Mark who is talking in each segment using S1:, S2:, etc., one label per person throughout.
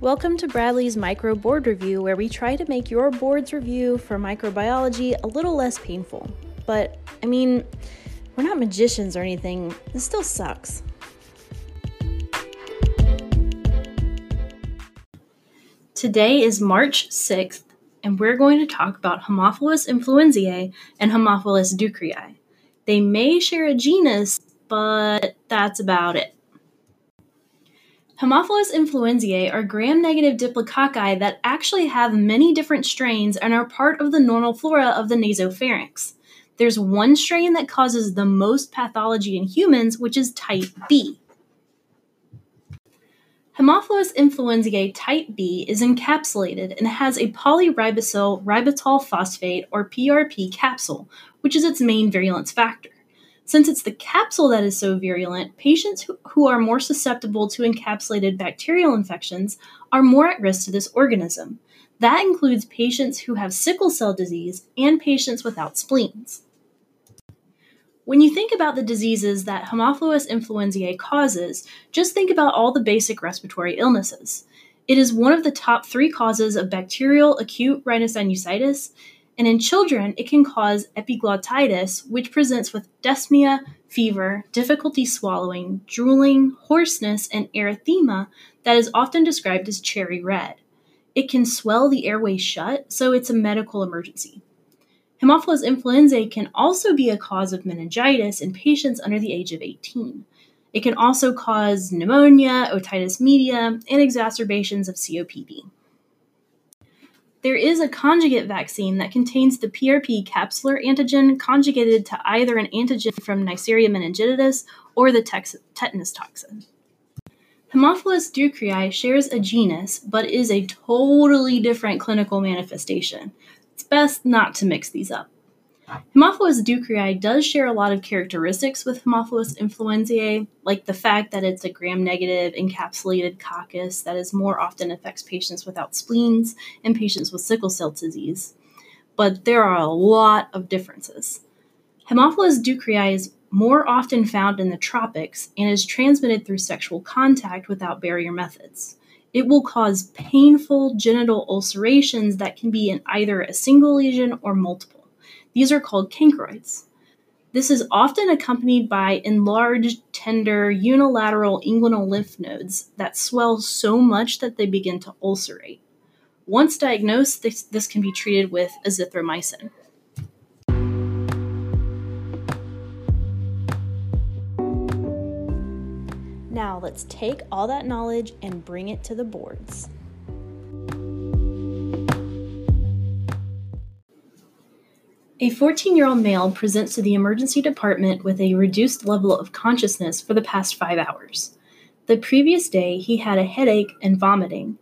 S1: Welcome to Bradley's Micro Board Review, where we try to make your board's review for microbiology a little less painful. But, I mean, we're not magicians or anything, this still sucks. Today is March 6th, and we're going to talk about Haemophilus influenzae and Haemophilus ducreyi. They may share a genus, but that's about it. Haemophilus influenzae are gram-negative diplococci that actually have many different strains and are part of the normal flora of the nasopharynx. There's one strain that causes the most pathology in humans, which is type B. Haemophilus influenzae type B is encapsulated and has a polyribosyl ribitol phosphate or PRP capsule, which is its main virulence factor. Since it's the capsule that is so virulent, patients who, are more susceptible to encapsulated bacterial infections are more at risk to this organism. That includes patients who have sickle cell disease and patients without spleens. When you think about the diseases that Haemophilus influenzae causes, just think about all the basic respiratory illnesses. It is one of the top three causes of bacterial acute rhinosinusitis and in children, it can cause epiglottitis, which presents with dyspnea, fever, difficulty swallowing, drooling, hoarseness, and erythema that is often described as cherry red. It can swell the airway shut, so it's a medical emergency. Haemophilus influenzae can also be a cause of meningitis in patients under the age of 18. It can also cause pneumonia, otitis media, and exacerbations of COPD. There is a conjugate vaccine that contains the PRP capsular antigen conjugated to either an antigen from Neisseria meningitidis or the tex- tetanus toxin. Haemophilus ducreyi shares a genus, but is a totally different clinical manifestation. It's best not to mix these up. Haemophilus ducreyi does share a lot of characteristics with Haemophilus influenzae, like the fact that it's a gram-negative encapsulated coccus that is more often affects patients without spleens and patients with sickle cell disease. But there are a lot of differences. Haemophilus ducreyi is more often found in the tropics and is transmitted through sexual contact without barrier methods. It will cause painful genital ulcerations that can be in either a single lesion or multiple. These are called chancroids. This is often accompanied by enlarged, tender, unilateral inguinal lymph nodes that swell so much that they begin to ulcerate. Once diagnosed, this, this can be treated with azithromycin. Now let's take all that knowledge and bring it to the boards. A 14 year old male presents to the emergency department with a reduced level of consciousness for the past five hours. The previous day, he had a headache and vomiting.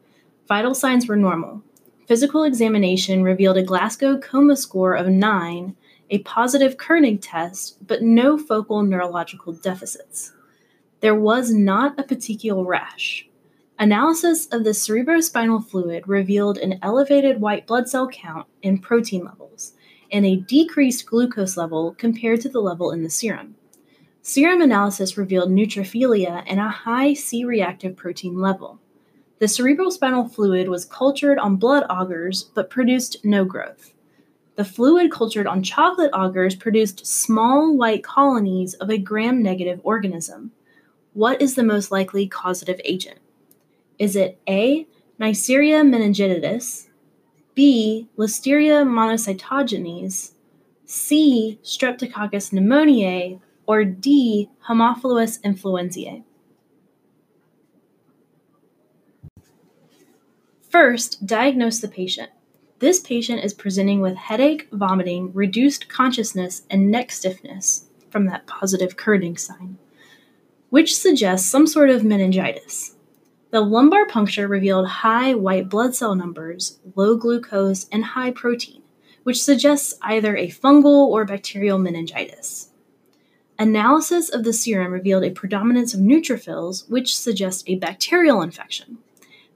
S1: Vital signs were normal. Physical examination revealed a Glasgow coma score of 9, a positive Kernig test, but no focal neurological deficits. There was not a petechial rash. Analysis of the cerebrospinal fluid revealed an elevated white blood cell count and protein levels and a decreased glucose level compared to the level in the serum. Serum analysis revealed neutrophilia and a high C reactive protein level. The cerebrospinal fluid was cultured on blood agars but produced no growth. The fluid cultured on chocolate agars produced small white colonies of a gram negative organism. What is the most likely causative agent? Is it A. Neisseria meningitidis, B. Listeria monocytogenes, C. Streptococcus pneumoniae, or D. Haemophilus influenzae. First, diagnose the patient. This patient is presenting with headache, vomiting, reduced consciousness, and neck stiffness from that positive Kernig sign, which suggests some sort of meningitis. The lumbar puncture revealed high white blood cell numbers, low glucose, and high protein, which suggests either a fungal or bacterial meningitis. Analysis of the serum revealed a predominance of neutrophils, which suggests a bacterial infection.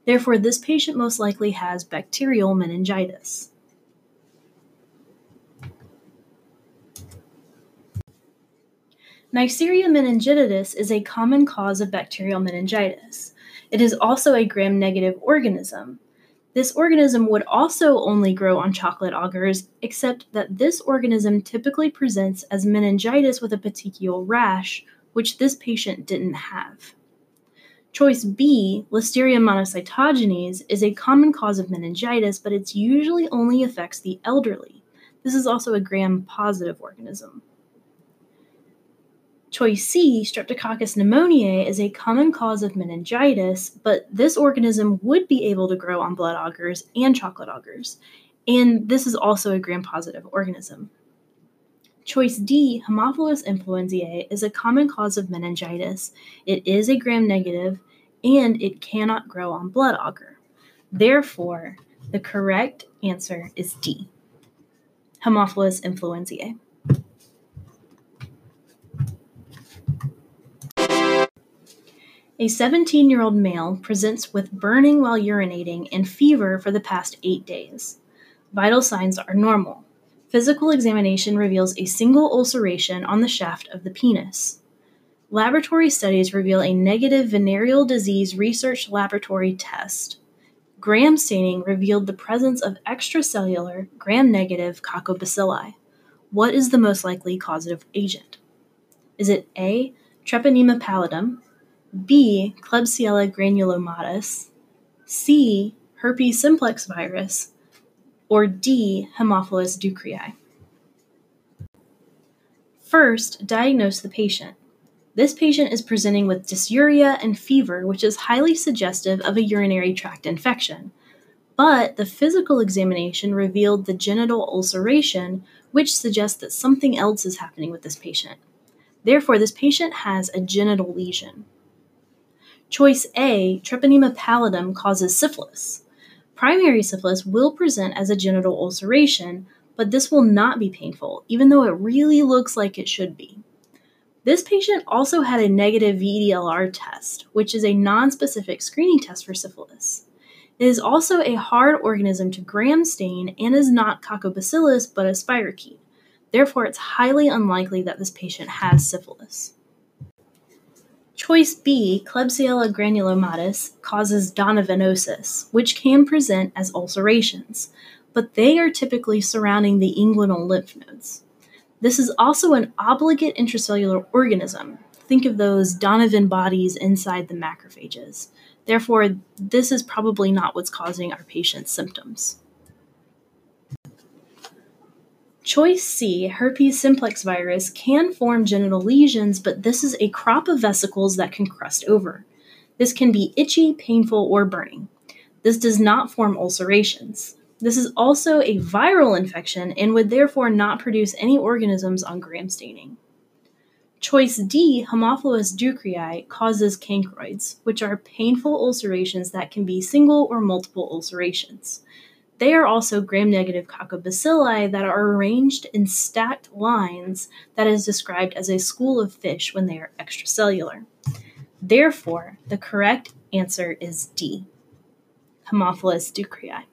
S1: Therefore, this patient most likely has bacterial meningitis. Neisseria meningitidis is a common cause of bacterial meningitis. It is also a gram negative organism. This organism would also only grow on chocolate agars, except that this organism typically presents as meningitis with a petechial rash, which this patient didn't have. Choice B, Listeria monocytogenes, is a common cause of meningitis, but it usually only affects the elderly. This is also a gram positive organism. Choice C, Streptococcus pneumoniae, is a common cause of meningitis, but this organism would be able to grow on blood agars and chocolate agars, and this is also a gram positive organism. Choice D, Haemophilus influenzae, is a common cause of meningitis. It is a gram negative and it cannot grow on blood agar. Therefore, the correct answer is D, Haemophilus influenzae. A 17 year old male presents with burning while urinating and fever for the past eight days. Vital signs are normal. Physical examination reveals a single ulceration on the shaft of the penis. Laboratory studies reveal a negative venereal disease research laboratory test. Gram staining revealed the presence of extracellular gram negative coccobacilli. What is the most likely causative agent? Is it A. Treponema pallidum, B. Klebsiella granulomatis, C. Herpes simplex virus, or D. Haemophilus ducreyi. First, diagnose the patient. This patient is presenting with dysuria and fever, which is highly suggestive of a urinary tract infection. But the physical examination revealed the genital ulceration, which suggests that something else is happening with this patient. Therefore, this patient has a genital lesion. Choice A, Treponema pallidum, causes syphilis. Primary syphilis will present as a genital ulceration, but this will not be painful, even though it really looks like it should be. This patient also had a negative VDLR test, which is a non-specific screening test for syphilis. It is also a hard organism to gram stain and is not Coccobacillus but a spirochete. Therefore, it's highly unlikely that this patient has syphilis. Choice B, Klebsiella granulomatis, causes donovanosis, which can present as ulcerations, but they are typically surrounding the inguinal lymph nodes. This is also an obligate intracellular organism. Think of those Donovan bodies inside the macrophages. Therefore, this is probably not what's causing our patient's symptoms. Choice C, herpes simplex virus, can form genital lesions, but this is a crop of vesicles that can crust over. This can be itchy, painful, or burning. This does not form ulcerations. This is also a viral infection and would therefore not produce any organisms on gram staining. Choice D, Haemophilus ducreyi, causes chancroids, which are painful ulcerations that can be single or multiple ulcerations. They are also gram negative coccobacilli that are arranged in stacked lines that is described as a school of fish when they are extracellular. Therefore, the correct answer is D. Haemophilus ducreyi.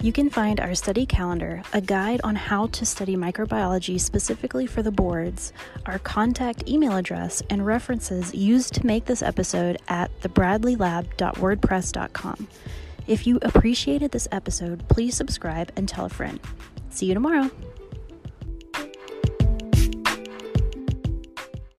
S2: You can find our study calendar, a guide on how to study microbiology specifically for the boards, our contact email address, and references used to make this episode at thebradleylab.wordpress.com. If you appreciated this episode, please subscribe and tell a friend. See you tomorrow.